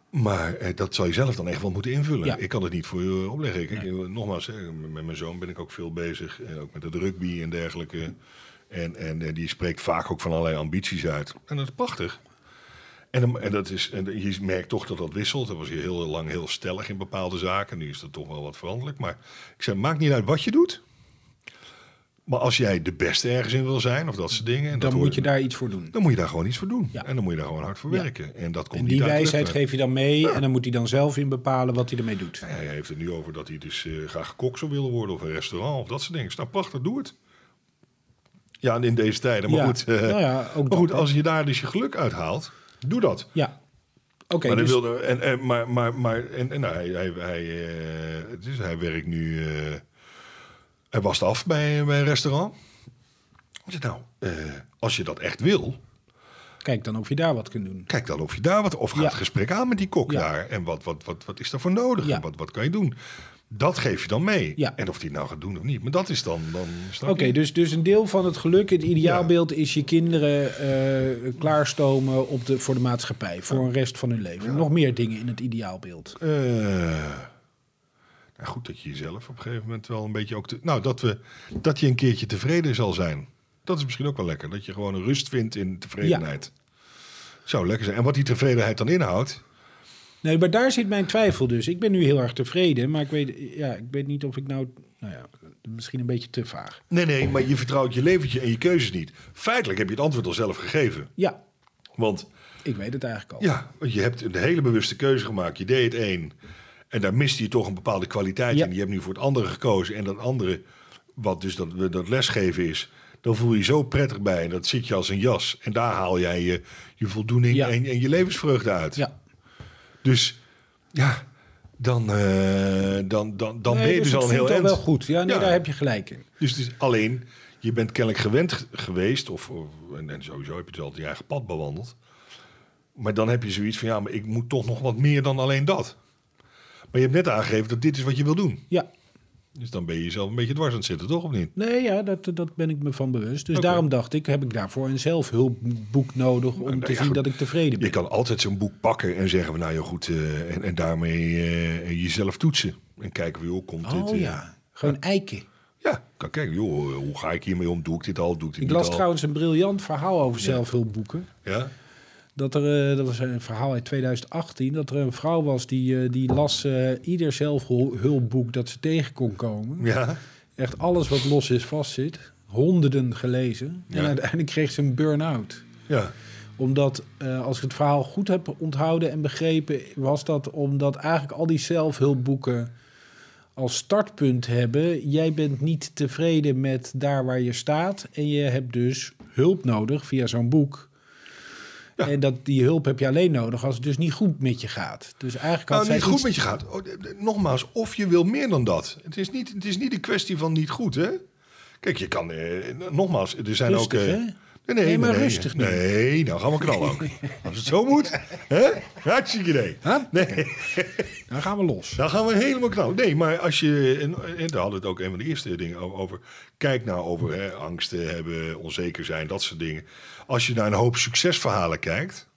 [SPEAKER 2] Maar eh, dat zal je zelf dan echt wel moeten invullen.
[SPEAKER 1] Ja.
[SPEAKER 2] Ik kan het niet voor je opleggen. Eh, Nogmaals, hè, met mijn zoon ben ik ook veel bezig. eh, ook met het rugby en dergelijke. En, en, eh, die spreekt vaak ook van allerlei ambities uit. En dat is prachtig. En, en, dat is, en je merkt toch dat dat wisselt. Dat was hier heel lang heel stellig in bepaalde zaken. Nu is dat toch wel wat veranderlijk. Maar ik zeg, maakt niet uit wat je doet. Maar als jij de beste ergens in wil zijn, of dat soort dingen... En dat
[SPEAKER 1] dan
[SPEAKER 2] hoort-
[SPEAKER 1] moet je daar iets voor doen.
[SPEAKER 2] dan moet je daar gewoon iets voor doen.
[SPEAKER 1] Ja.
[SPEAKER 2] En dan moet je daar gewoon hard voor
[SPEAKER 1] Ja.
[SPEAKER 2] werken. En dat komt
[SPEAKER 1] En die wijsheid geef je dan mee en dan moet hij dan zelf in bepalen wat hij ermee doet.
[SPEAKER 2] Hij heeft het nu over dat hij dus eh, graag kok zou willen worden... of een restaurant of dat soort dingen. Nou, prachtig, doe het. Ja, en in deze tijden. Maar goed, eh,
[SPEAKER 1] Nou ja, ook
[SPEAKER 2] maar goed
[SPEAKER 1] dat.
[SPEAKER 2] als je daar dus je geluk uit haalt, doe dat.
[SPEAKER 1] Ja. Oké,
[SPEAKER 2] maar, dan
[SPEAKER 1] dus,
[SPEAKER 2] wilde, en, en, maar, maar, maar en, en nou, hij, hij, hij, eh, dus hij werkt nu. Hij wast af bij, bij een restaurant. Ik zeg, nou, eh, als je dat echt wil,
[SPEAKER 1] Kijk dan of je daar wat kunt doen.
[SPEAKER 2] Kijk dan of je daar wat... Of ga
[SPEAKER 1] Ja.
[SPEAKER 2] het gesprek aan met die kok
[SPEAKER 1] Ja.
[SPEAKER 2] daar. En wat, wat, wat, wat is daarvoor nodig?
[SPEAKER 1] Ja.
[SPEAKER 2] En wat, wat kan je doen? Dat geef je dan mee.
[SPEAKER 1] Ja.
[SPEAKER 2] En of die het nou gaat doen of niet. Maar dat is dan... dan
[SPEAKER 1] Oké, dus, dus een deel van het geluk, het ideaalbeeld, is je kinderen eh, klaarstomen op de, voor de maatschappij. Voor een rest van hun leven. Nog meer dingen in het ideaalbeeld.
[SPEAKER 2] Eh, nou goed, dat je jezelf op een gegeven moment wel een beetje ook... Te, nou, dat, we, dat je een keertje tevreden zal zijn. Dat is misschien ook wel lekker. Dat je gewoon een rust vindt in tevredenheid. Zou lekker zijn. En wat die tevredenheid dan inhoudt...
[SPEAKER 1] Nee, maar daar zit mijn twijfel dus. Ik ben nu heel erg tevreden, maar ik weet, ja, ik weet niet of ik nou... Nou ja, misschien een beetje te vaag.
[SPEAKER 2] Nee, nee, maar je vertrouwt je leventje en je keuzes niet. Feitelijk heb je het antwoord al zelf gegeven.
[SPEAKER 1] Ja,
[SPEAKER 2] Want
[SPEAKER 1] ik weet het eigenlijk al.
[SPEAKER 2] ja, want je hebt een hele bewuste keuze gemaakt. Je deed het één. En daar miste je toch een bepaalde kwaliteit
[SPEAKER 1] Ja.
[SPEAKER 2] in. Je hebt nu voor het andere gekozen. En dat andere, wat dus dat, dat lesgeven is... dan voel je je zo prettig bij. En dat zit je als een jas. En daar haal jij je, je voldoening
[SPEAKER 1] Ja.
[SPEAKER 2] en, en je levensvreugde uit.
[SPEAKER 1] Ja.
[SPEAKER 2] Dus ja, dan, eh, dan, dan, dan
[SPEAKER 1] Nee,
[SPEAKER 2] ben je dus
[SPEAKER 1] het
[SPEAKER 2] al een heel
[SPEAKER 1] al
[SPEAKER 2] eind.
[SPEAKER 1] wel goed. Ja, nee,
[SPEAKER 2] Ja.
[SPEAKER 1] daar heb je gelijk in.
[SPEAKER 2] Dus het is alleen, je bent kennelijk gewend geweest, of, of- en, en sowieso heb je dus altijd je eigen pad bewandeld. Maar dan heb je zoiets van, ja, maar ik moet toch nog wat meer dan alleen dat. Maar je hebt net aangegeven dat dit is wat je wil doen.
[SPEAKER 1] Ja.
[SPEAKER 2] Dus dan ben je jezelf een beetje dwars aan het zitten, toch of niet?
[SPEAKER 1] Nee, ja, dat, dat ben ik me van bewust. Dus daarom dacht ik, heb ik daarvoor een zelfhulpboek nodig om
[SPEAKER 2] nou
[SPEAKER 1] te
[SPEAKER 2] ja,
[SPEAKER 1] zien
[SPEAKER 2] goed.
[SPEAKER 1] dat ik tevreden
[SPEAKER 2] Je
[SPEAKER 1] ben.
[SPEAKER 2] kan altijd zo'n boek pakken en zeggen nou ja goed, eh, en, en daarmee eh, jezelf toetsen. En kijken hoe komt dit.
[SPEAKER 1] Oh ja, gewoon eiken.
[SPEAKER 2] Ja, kan kijken, joh, hoe ga ik hiermee om? Doe ik dit al? Doe ik dit
[SPEAKER 1] Ik
[SPEAKER 2] niet
[SPEAKER 1] las
[SPEAKER 2] al?
[SPEAKER 1] trouwens een briljant verhaal over zelfhulpboeken.
[SPEAKER 2] Ja?
[SPEAKER 1] Dat er, eh, dat was een verhaal uit 2018, dat er een vrouw was die, eh, die las eh, ieder zelfhulpboek dat ze tegen kon komen.
[SPEAKER 2] Ja?
[SPEAKER 1] Echt alles wat los is, vastzit. Honderden gelezen. En
[SPEAKER 2] Ja.
[SPEAKER 1] uiteindelijk kreeg ze een burn-out.
[SPEAKER 2] Ja.
[SPEAKER 1] Omdat, als ik het verhaal goed heb onthouden en begrepen, was dat omdat eigenlijk al die zelfhulpboeken als startpunt hebben. Jij bent niet tevreden met daar waar je staat. En je hebt dus hulp nodig via zo'n boek.
[SPEAKER 2] Ja.
[SPEAKER 1] En dat, die hulp heb je alleen nodig als het dus niet goed met je gaat. Dus eigenlijk
[SPEAKER 2] Nou, niet goed met je gaat. Oh, nogmaals, of je wil meer dan dat. Het is niet, het is niet een kwestie van niet goed, hè? Kijk, je kan... eh, nogmaals, er zijn
[SPEAKER 1] Rustig,
[SPEAKER 2] ook... eh? Nee, nee,
[SPEAKER 1] Nee, maar
[SPEAKER 2] nee,
[SPEAKER 1] rustig nu.
[SPEAKER 2] Nee, nou gaan we knallen ook. <laughs> Als het zo moet, hè? Hartstikke idee.
[SPEAKER 1] Huh?
[SPEAKER 2] Nee, <laughs>
[SPEAKER 1] Dan gaan we los.
[SPEAKER 2] dan gaan we helemaal knallen. Nee, maar als je... En, en daar hadden we het ook een van de eerste dingen over. Kijk nou over hè, angsten hebben, onzeker zijn, dat soort dingen. Als je naar een hoop succesverhalen kijkt...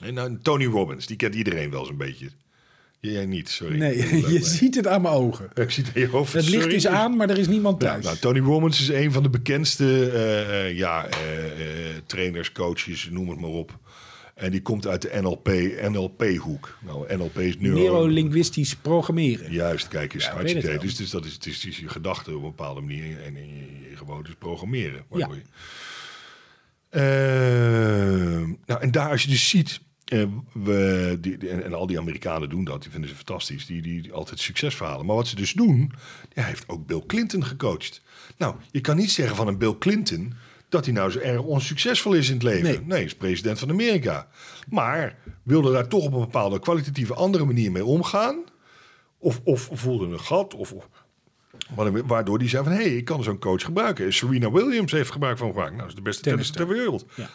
[SPEAKER 2] En nou, Tony Robbins, die kent iedereen wel zo'n beetje. Jij niet, sorry.
[SPEAKER 1] Nee, <laughs> je ziet het aan mijn ogen.
[SPEAKER 2] Ik zie het in je hoofd.
[SPEAKER 1] Het licht
[SPEAKER 2] sorry.
[SPEAKER 1] is aan, maar er is niemand
[SPEAKER 2] Ja,
[SPEAKER 1] thuis.
[SPEAKER 2] nou, Tony Robbins is een van de bekendste eh, eh, ja, eh, trainers, coaches, noem het maar op. En die komt uit de NLP, NLP-hoek. Nou, NLP is neuro...
[SPEAKER 1] Neurolinguistisch programmeren.
[SPEAKER 2] Juist, kijk eens,
[SPEAKER 1] Ja,
[SPEAKER 2] hartstikke. Dus, dus dat is, het is, je gedachten op een bepaalde manier en je, je gewoontes programmeren. waardoor je- nou, en daar als je dus ziet, we, die, die- en, en al die Amerikanen doen dat, die vinden ze fantastisch, die, die, die altijd succesverhalen. Maar wat ze dus doen, hij heeft ook Bill Clinton gecoacht. Nou, je kan niet zeggen van een Bill Clinton dat hij nou zo erg onsuccesvol is in het leven.
[SPEAKER 1] Nee.
[SPEAKER 2] Is president van Amerika. Maar wilde daar toch op een bepaalde kwalitatieve andere manier mee omgaan. Of, of voelde een gat, of, of Wa- Waardoor die zei van, hé, hey, ik kan zo'n coach gebruiken. Serena Williams heeft gebruik van gemaakt. Nou, dat is de beste tennis ter wereld.
[SPEAKER 1] Ja.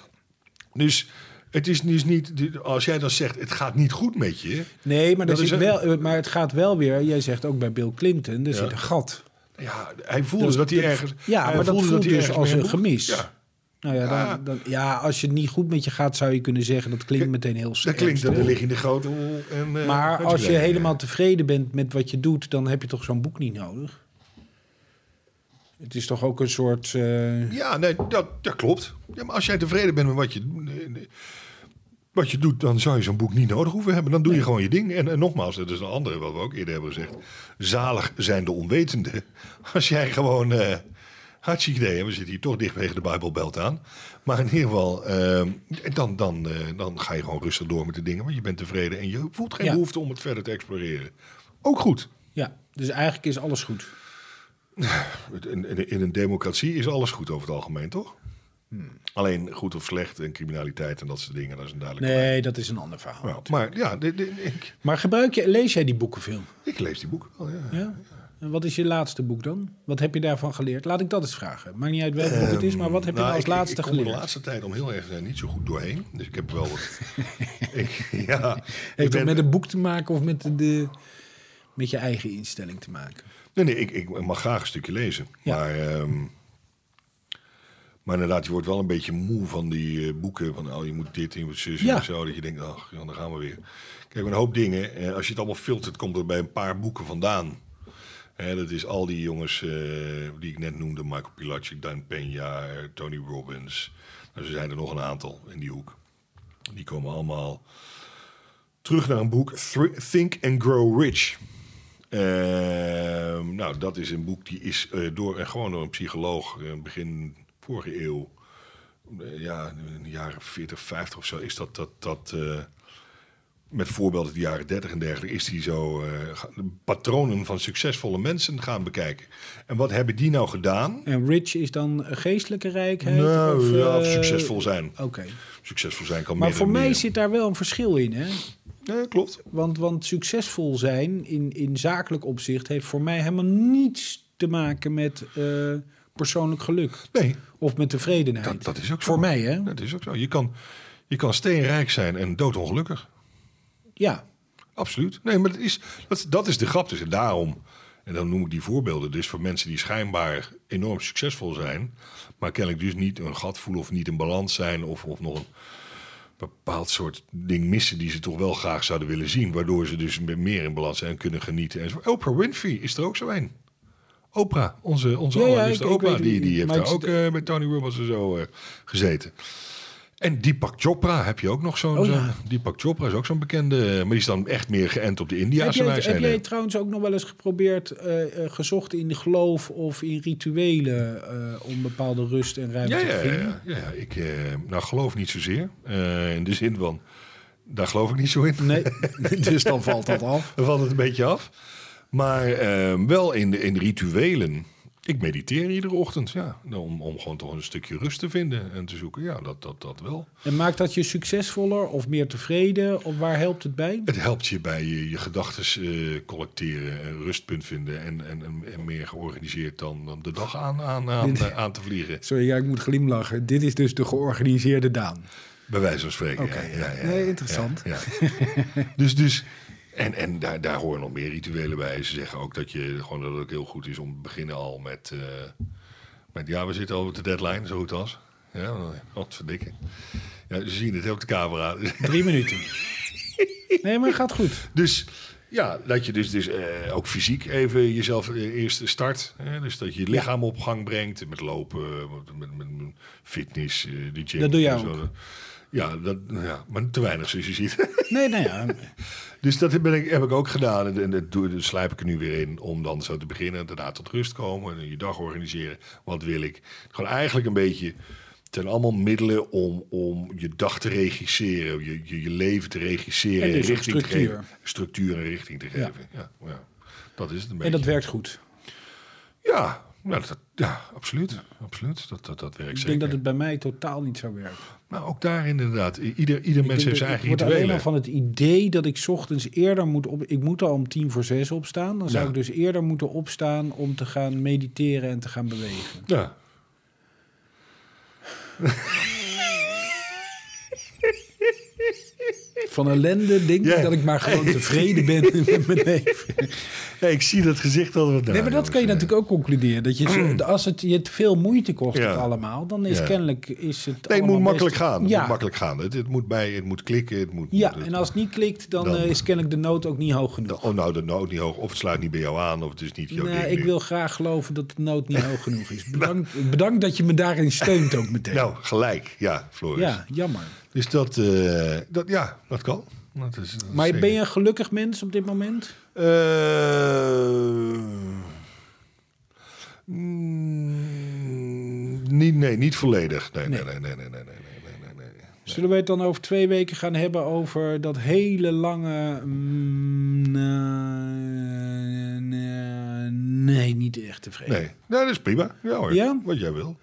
[SPEAKER 2] Dus het is dus niet, als jij dan zegt, het gaat niet goed met je.
[SPEAKER 1] Nee, maar,
[SPEAKER 2] Dat is
[SPEAKER 1] wel, eh, maar het gaat wel weer. Jij zegt ook bij Bill Clinton, er zit een gat.
[SPEAKER 2] Ja, hij voelde
[SPEAKER 1] Dus
[SPEAKER 2] dat hij ergens...
[SPEAKER 1] Ja,
[SPEAKER 2] hij
[SPEAKER 1] maar dat voelt
[SPEAKER 2] hij
[SPEAKER 1] dus als een gemis.
[SPEAKER 2] Ja,
[SPEAKER 1] Nou ja,
[SPEAKER 2] Ja.
[SPEAKER 1] Dan, dan, ja, als je het niet goed met je gaat, zou je kunnen zeggen dat klinkt meteen heel
[SPEAKER 2] dat klinkt, dat
[SPEAKER 1] ernstig.
[SPEAKER 2] er lig in de grote... En, eh,
[SPEAKER 1] Maar als je helemaal tevreden bent met wat je doet, dan heb je toch zo'n boek niet nodig? Het is toch ook een soort. eh,
[SPEAKER 2] Ja, nee, dat, dat klopt. Ja, maar als jij tevreden bent met wat je, wat je doet, dan zou je zo'n boek niet nodig hoeven hebben. Dan doe je gewoon je ding. En, en nogmaals, dat is een andere wat we ook eerder hebben gezegd. Zalig zijn de onwetenden. <laughs> Als jij gewoon... eh hartstikke idee, we zitten hier toch dicht tegen de Bijbelbelt aan. Maar in ieder geval, eh, dan, dan, eh, dan ga je gewoon rustig door met de dingen. Want je bent tevreden en je voelt geen
[SPEAKER 1] Ja.
[SPEAKER 2] behoefte om het verder te exploreren. Ook goed.
[SPEAKER 1] ja, dus eigenlijk is alles goed. <laughs>
[SPEAKER 2] In, in, in een democratie is alles goed over het algemeen, toch? Alleen goed of slecht en criminaliteit en dat soort dingen, dat is een duidelijk.
[SPEAKER 1] Nee, dat is een ander verhaal.
[SPEAKER 2] Maar ja, dit- dit- ik,
[SPEAKER 1] Maar gebruik je, lees jij die boeken veel?
[SPEAKER 2] ik lees die boeken wel, ja.
[SPEAKER 1] Ja? En wat is je laatste boek dan? Wat heb je daarvan geleerd? Laat ik dat eens vragen. Maakt niet uit welk boek het is, maar wat heb je
[SPEAKER 2] Nou,
[SPEAKER 1] nou als
[SPEAKER 2] ik-
[SPEAKER 1] laatste
[SPEAKER 2] ik, ik
[SPEAKER 1] geleerd?
[SPEAKER 2] de laatste tijd om heel erg eh, niet zo goed doorheen. Dus ik heb wel wat... <laughs> ik, ja, ik
[SPEAKER 1] Heeft dat
[SPEAKER 2] ben-
[SPEAKER 1] met een boek te maken of met, de, met je eigen instelling te maken?
[SPEAKER 2] Nee, nee, ik, ik mag graag een stukje lezen.
[SPEAKER 1] Ja.
[SPEAKER 2] Maar, ehm, maar inderdaad, je wordt wel een beetje moe van die eh, boeken. Van, oh, je moet dit, je moet zus
[SPEAKER 1] Ja.
[SPEAKER 2] en zo. Dat je denkt, ach, ja, dan gaan we weer. Kijk, een hoop dingen. eh, als je het allemaal filtert, komt het bij een paar boeken vandaan. Hè, dat is al die jongens eh, die ik net noemde. Michael Pilacic, Dan Peña, Tony Robbins. Nou, er zijn er nog een aantal in die hoek. Die komen allemaal terug naar een boek. Think and Grow Rich. Ehm, nou, dat is een boek die is door, en gewoon door een psycholoog begin vorige eeuw, eh, ja, in de jaren 40, 50 of zo, is dat, dat, dat eh, met voorbeelden de jaren 30 en dergelijke, is die zo eh, patronen van succesvolle mensen gaan bekijken. En wat hebben die nou gedaan?
[SPEAKER 1] En rich is dan geestelijke rijkheid?
[SPEAKER 2] Nou,
[SPEAKER 1] of,
[SPEAKER 2] ja, of succesvol zijn.
[SPEAKER 1] Oké.
[SPEAKER 2] Succesvol zijn kan
[SPEAKER 1] Maar
[SPEAKER 2] meer
[SPEAKER 1] voor mij
[SPEAKER 2] meer.
[SPEAKER 1] zit daar wel een verschil in, hè?
[SPEAKER 2] Ja, klopt.
[SPEAKER 1] Want, want succesvol zijn in, in zakelijk opzicht heeft voor mij helemaal niets te maken met persoonlijk geluk.
[SPEAKER 2] Nee,
[SPEAKER 1] Of met tevredenheid.
[SPEAKER 2] dat, dat is ook zo.
[SPEAKER 1] Voor mij, hè?
[SPEAKER 2] Dat is ook zo. Je kan, je kan steenrijk zijn en doodongelukkig.
[SPEAKER 1] Ja.
[SPEAKER 2] Absoluut. Nee, maar dat is, dat, dat is de grap. Dus en daarom, en dan noem ik die voorbeelden dus voor mensen die schijnbaar enorm succesvol zijn, maar kennelijk dus niet een gat voelen of niet in balans zijn of, of nog een bepaald soort ding missen die ze toch wel graag zouden willen zien, waardoor ze dus meer in balans zijn en kunnen genieten. En zo. Oprah Winfrey is er ook zo een. Oprah, onze, onze
[SPEAKER 1] Ja,
[SPEAKER 2] allerliefste Oprah, die, die heeft daar ook eh, met Tony Robbins en zo eh, gezeten. En Deepak Chopra heb je ook nog zo'n...
[SPEAKER 1] Oh.
[SPEAKER 2] Deepak Chopra is ook zo'n bekende... Maar die is dan echt meer geënt op de Indiaanse wijsheid.
[SPEAKER 1] heb jij trouwens ook nog wel eens geprobeerd, eh, eh, gezocht in geloof of in rituelen eh, om bepaalde rust en ruimte te vinden?
[SPEAKER 2] ja, ja. Ik eh, nou, geloof niet zozeer. Eh, in de zin van, daar geloof ik niet zo in.
[SPEAKER 1] Nee, <laughs> <laughs> dus dan valt dat af.
[SPEAKER 2] Dan valt het een beetje af. Maar eh, wel in de, in rituelen. Ik mediteer iedere ochtend, ja. Om, om gewoon toch een stukje rust te vinden en te zoeken. Ja, dat, dat, dat wel.
[SPEAKER 1] En maakt dat je succesvoller of meer tevreden? Of waar helpt het bij?
[SPEAKER 2] Het helpt je bij je, je gedachten eh, collecteren, een rustpunt vinden en, en, en, en meer georganiseerd dan, dan de dag aan, aan, aan, aan te vliegen.
[SPEAKER 1] Sorry, ja, ik moet glimlachen. Dit is dus de georganiseerde Daan.
[SPEAKER 2] Bij wijze van spreken.
[SPEAKER 1] Oké,
[SPEAKER 2] ja, ja, ja,
[SPEAKER 1] nee, interessant.
[SPEAKER 2] dus, dus, en, en daar, daar horen nog meer rituelen bij. Ze zeggen ook dat, je, gewoon dat het ook heel goed is om te beginnen al met, eh, met ja, we zitten al op de deadline, zo goed als. Ja, wat verdikken. Ja, ze zien het op de camera.
[SPEAKER 1] Drie minuten. Nee, maar het gaat goed.
[SPEAKER 2] Dus ja, dat je dus, dus eh, ook fysiek even jezelf eh, eerst start. Hè? Dus dat je je lichaam op gang brengt met lopen, met, met, met fitness, eh, de gym.
[SPEAKER 1] Dat doe jij
[SPEAKER 2] zo. Ja, dat, ja, maar te weinig zoals je ziet. <laughs>
[SPEAKER 1] Nee, nou ja.
[SPEAKER 2] dus dat ben ik, heb ik ook gedaan. En, en dat doe, dat slijp ik er nu weer in om dan zo te beginnen. Daarna tot rust komen en je dag organiseren. Wat wil ik? Gewoon eigenlijk een beetje... Het zijn allemaal middelen om, om je dag te regisseren. Je, je, je leven te regisseren.
[SPEAKER 1] En dus
[SPEAKER 2] richting te
[SPEAKER 1] structuur.
[SPEAKER 2] geven. Structuur en richting te geven. Ja. Ja, Dat is het een beetje.
[SPEAKER 1] En dat werkt goed.
[SPEAKER 2] Ja, ja, dat, ja absoluut. absoluut. Dat, dat, dat werkt
[SPEAKER 1] Ik
[SPEAKER 2] zeker.
[SPEAKER 1] denk dat het bij mij totaal niet zou werken.
[SPEAKER 2] Nou, ook daarin inderdaad. Ieder, ieder
[SPEAKER 1] Ik
[SPEAKER 2] mens heeft zijn eigen
[SPEAKER 1] ik word alleen
[SPEAKER 2] rituelen.
[SPEAKER 1] al van het idee dat ik 's ochtends eerder moet op. Ik moet al om tien voor zes opstaan. Dan zou
[SPEAKER 2] Ja.
[SPEAKER 1] ik dus eerder moeten opstaan om te gaan mediteren en te gaan bewegen.
[SPEAKER 2] Ja. <laughs>
[SPEAKER 1] Van ellende denk ik dat ik maar gewoon tevreden ben <laughs> met mijn leven.
[SPEAKER 2] ja, ik zie dat gezicht al wat
[SPEAKER 1] Nee, maar dat kan je natuurlijk ook concluderen. Dat je, als het je te veel moeite kost het allemaal, dan is kennelijk is het
[SPEAKER 2] Nee, het moet makkelijk
[SPEAKER 1] best-
[SPEAKER 2] gaan. Het
[SPEAKER 1] Ja,
[SPEAKER 2] moet makkelijk gaan. Het, het moet bij, het moet klikken. Het moet,
[SPEAKER 1] ja,
[SPEAKER 2] het-
[SPEAKER 1] en als het niet klikt, dan,
[SPEAKER 2] Dan-
[SPEAKER 1] eh, is kennelijk de nood ook niet hoog genoeg.
[SPEAKER 2] Oh, nou, de nood niet hoog. Of het sluit niet bij jou aan. Of het is niet jouw
[SPEAKER 1] Nee,
[SPEAKER 2] ding
[SPEAKER 1] ik
[SPEAKER 2] nu.
[SPEAKER 1] wil graag geloven dat de nood niet hoog genoeg is. <laughs> Bedankt, bedankt dat je me daarin steunt ook meteen.
[SPEAKER 2] Nou, gelijk. Ja, Floris.
[SPEAKER 1] ja, jammer.
[SPEAKER 2] Dus dat, eh, dat, ja, dat kan. Dat is, eh,
[SPEAKER 1] maar ben je een gelukkig mens op dit moment?
[SPEAKER 2] Eh, mm, niet, nee, niet volledig. Nee, nee, nee, nee, nee, nee, nee, nee,
[SPEAKER 1] Zullen we het dan over twee weken gaan hebben over dat hele lange. Mm, nee, niet echt tevreden.
[SPEAKER 2] Nee, dat is prima. Ja, hoor.
[SPEAKER 1] ja?
[SPEAKER 2] Wat jij wil.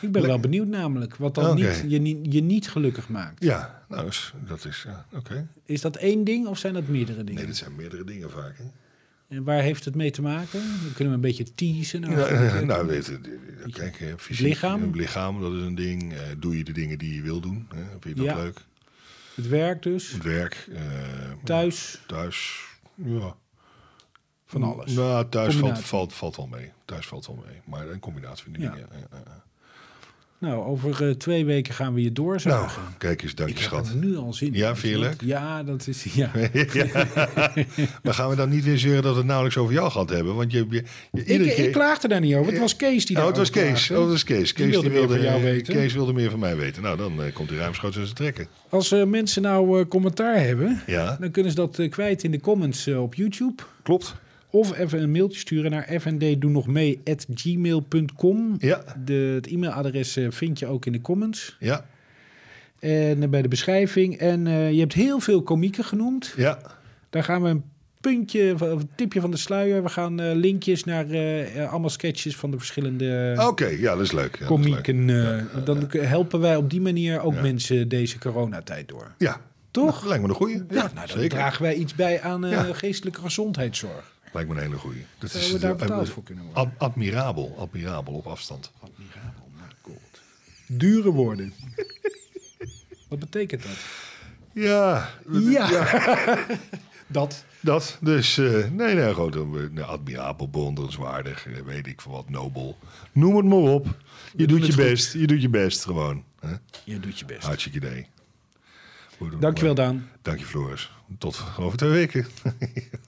[SPEAKER 1] Ik ben
[SPEAKER 2] Le-
[SPEAKER 1] wel benieuwd namelijk, wat dan niet, je, niet- je niet gelukkig maakt.
[SPEAKER 2] Ja, nou, is- dat is... ja, Oké.
[SPEAKER 1] Is dat één ding of zijn dat meerdere dingen?
[SPEAKER 2] Nee, dat zijn meerdere dingen vaak. Hè?
[SPEAKER 1] En waar heeft het mee te maken? Dan kunnen we een beetje teasen. Nou,
[SPEAKER 2] Ja, nou, weet je, kijk, eh, fysiek,
[SPEAKER 1] lichaam?
[SPEAKER 2] lichaam, dat is een ding. Eh, doe je de dingen die je wil doen? Hè? Vind je dat
[SPEAKER 1] Ja.
[SPEAKER 2] leuk?
[SPEAKER 1] Het werk dus,
[SPEAKER 2] Het werk. eh,
[SPEAKER 1] thuis,
[SPEAKER 2] Thuis, ja.
[SPEAKER 1] van alles.
[SPEAKER 2] Nou, thuis valt, valt, valt wel mee. Thuis valt wel mee. Maar een combinatie van die
[SPEAKER 1] Ja.
[SPEAKER 2] dingen. Ja, ja, ja.
[SPEAKER 1] Nou, over eh, twee weken gaan we je
[SPEAKER 2] Nou,
[SPEAKER 1] doorzagen.
[SPEAKER 2] kijk eens, dank
[SPEAKER 1] ik
[SPEAKER 2] je
[SPEAKER 1] heb
[SPEAKER 2] schat.
[SPEAKER 1] er nu al zin in.
[SPEAKER 2] Ja, vind je leuk?
[SPEAKER 1] Ja, dat is... <laughs> Ja.
[SPEAKER 2] maar gaan we dan niet weer zeuren dat we het nauwelijks over jou gehad hebben? Want je, je, je
[SPEAKER 1] Ik,
[SPEAKER 2] iedere keer...
[SPEAKER 1] ik klaagde daar niet over. Het was Kees die
[SPEAKER 2] Oh,
[SPEAKER 1] daar
[SPEAKER 2] het was Kees. Oh, het was Kees. Kees
[SPEAKER 1] wilde meer van jou weten.
[SPEAKER 2] Kees wilde meer van mij weten. Nou, dan eh, komt hij ruimschoots aan zijn trekken.
[SPEAKER 1] Als eh, mensen nou eh, commentaar hebben,
[SPEAKER 2] Ja,
[SPEAKER 1] dan kunnen ze dat eh, kwijt in de comments eh, op YouTube.
[SPEAKER 2] klopt.
[SPEAKER 1] Of even een mailtje sturen naar fnddoenogmee.gmail.com.
[SPEAKER 2] Ja,
[SPEAKER 1] De, het e-mailadres eh, vind je ook in de comments.
[SPEAKER 2] ja,
[SPEAKER 1] En eh, bij de beschrijving. En eh, je hebt heel veel komieken genoemd.
[SPEAKER 2] ja.
[SPEAKER 1] Daar gaan we een puntje, of een tipje van de sluier. We gaan linkjes naar allemaal sketches van de verschillende
[SPEAKER 2] Oké, ja, dat is leuk. Ja, dat is leuk.
[SPEAKER 1] komieken. dan helpen wij op die manier ook mensen deze coronatijd door.
[SPEAKER 2] Ja,
[SPEAKER 1] Toch?
[SPEAKER 2] Nou, lijkt me een goeie. Ja,
[SPEAKER 1] nou, dan
[SPEAKER 2] zeker.
[SPEAKER 1] dragen wij iets bij aan geestelijke gezondheidszorg.
[SPEAKER 2] Lijkt me een hele goeie. Dat
[SPEAKER 1] Zouden we daar
[SPEAKER 2] eh,
[SPEAKER 1] betaald voor kunnen worden?
[SPEAKER 2] ad- admirabel, admirabel op afstand.
[SPEAKER 1] Admirabel, my god. Dure woorden. <laughs> Wat betekent dat?
[SPEAKER 2] Ja,
[SPEAKER 1] Ja. <laughs> dat.
[SPEAKER 2] dat. Dus, eh, nee, nee, gewoon eh, nou, admirabel, bewonderenswaardig, weet ik van wat, nobel. Noem het maar op. Je doet je
[SPEAKER 1] goed.
[SPEAKER 2] best, je doet je best gewoon. Hè?
[SPEAKER 1] Je doet je best.
[SPEAKER 2] Hartstikke idee. Goed,
[SPEAKER 1] Dankjewel. Daan.
[SPEAKER 2] Dank je, Floris. Tot over twee weken. <laughs>